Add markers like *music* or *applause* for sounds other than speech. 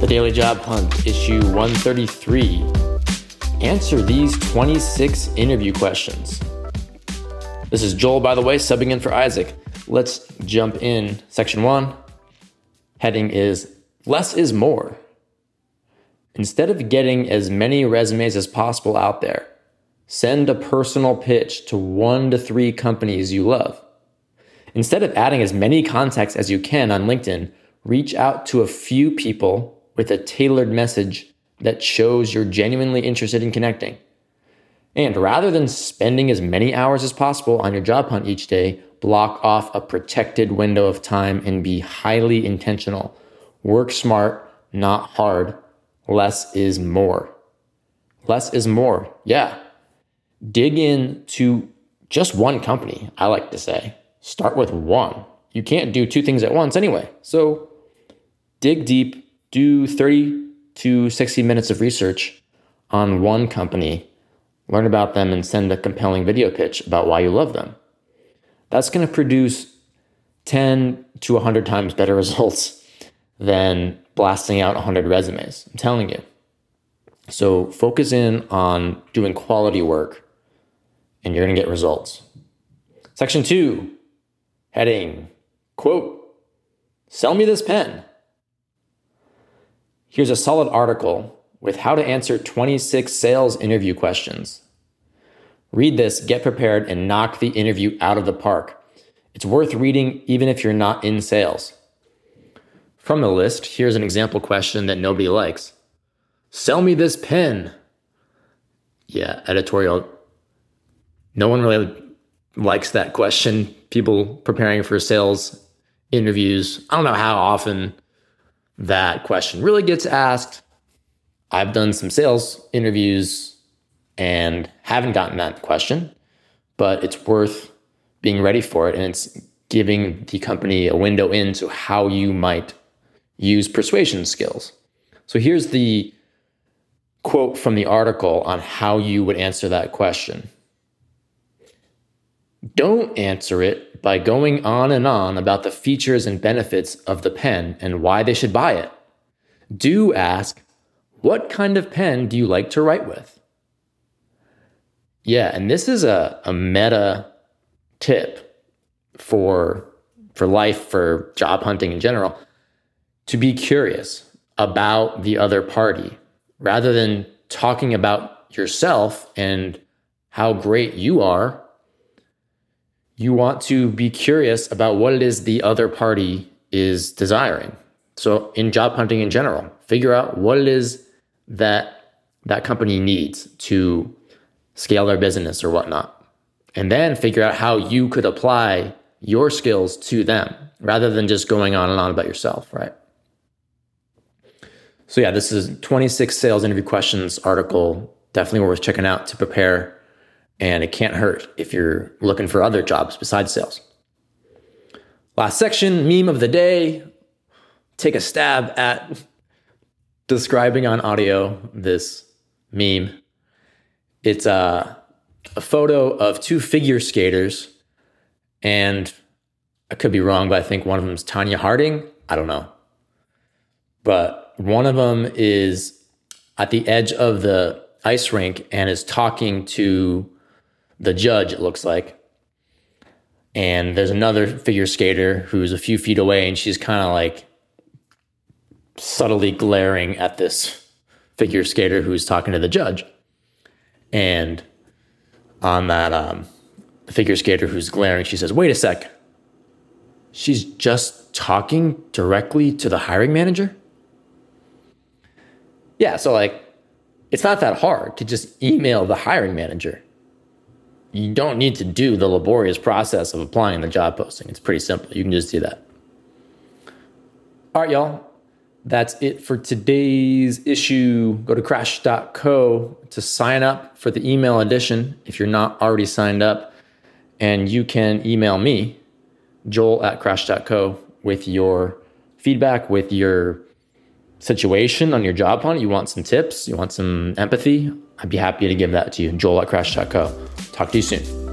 The Daily Job Hunt, issue 133. Answer these 26 interview questions. This is Joel, by the way, subbing in for Isaac. Let's jump in. Section one heading is Less is More. Instead of getting as many resumes as possible out there, send a personal pitch to one to three companies you love. Instead of adding as many contacts as you can on LinkedIn, reach out to a few people with a tailored message that shows you're genuinely interested in connecting. And rather than spending as many hours as possible on your job hunt each day, block off a protected window of time and be highly intentional. Work smart, not hard. Less is more. Less is more. Yeah. Dig into just one company, I like to say. Start with one. You can't do two things at once anyway. So dig deep, do 30 to 60 minutes of research on one company, learn about them, and send a compelling video pitch about why you love them. That's going to produce 10 to 100 times better *laughs* results than blasting out 100 resumes. I'm telling you. So focus in on doing quality work and you're going to get results. Section two, heading, quote, sell me this pen. Here's a solid article with how to answer 26 sales interview questions. Read this, get prepared, and knock the interview out of the park. It's worth reading even if you're not in sales. From the list, here's an example question that nobody likes Sell me this pen. Yeah, editorial. No one really likes that question. People preparing for sales interviews. I don't know how often that question really gets asked. I've done some sales interviews and haven't gotten that question, but it's worth being ready for it. And it's giving the company a window into how you might use persuasion skills. So here's the quote from the article on how you would answer that question. Don't answer it by going on and on about the features and benefits of the pen and why they should buy it. Do ask, what kind of pen do you like to write with? Yeah, and this is a, a meta tip for for life, for job hunting in general, to be curious about the other party rather than talking about yourself and how great you are. You want to be curious about what it is the other party is desiring. So, in job hunting in general, figure out what it is that that company needs to scale their business or whatnot. And then figure out how you could apply your skills to them rather than just going on and on about yourself, right? So, yeah, this is 26 sales interview questions article. Definitely worth checking out to prepare. And it can't hurt if you're looking for other jobs besides sales. Last section meme of the day. Take a stab at *laughs* describing on audio this meme. It's a, a photo of two figure skaters, and I could be wrong, but I think one of them is Tonya Harding. I don't know. But one of them is at the edge of the ice rink and is talking to the judge, it looks like. And there's another figure skater who's a few feet away, and she's kind of like subtly glaring at this figure skater who's talking to the judge. And on that um, figure skater who's glaring, she says, Wait a sec. She's just talking directly to the hiring manager? Yeah, so like, it's not that hard to just email the hiring manager. You don't need to do the laborious process of applying the job posting. It's pretty simple. You can just do that. All right, y'all. That's it for today's issue. Go to crash.co to sign up for the email edition if you're not already signed up. And you can email me, joel at crash.co, with your feedback, with your situation on your job hunt. You want some tips, you want some empathy. I'd be happy to give that to you. Joel at crash.co. Talk to you soon.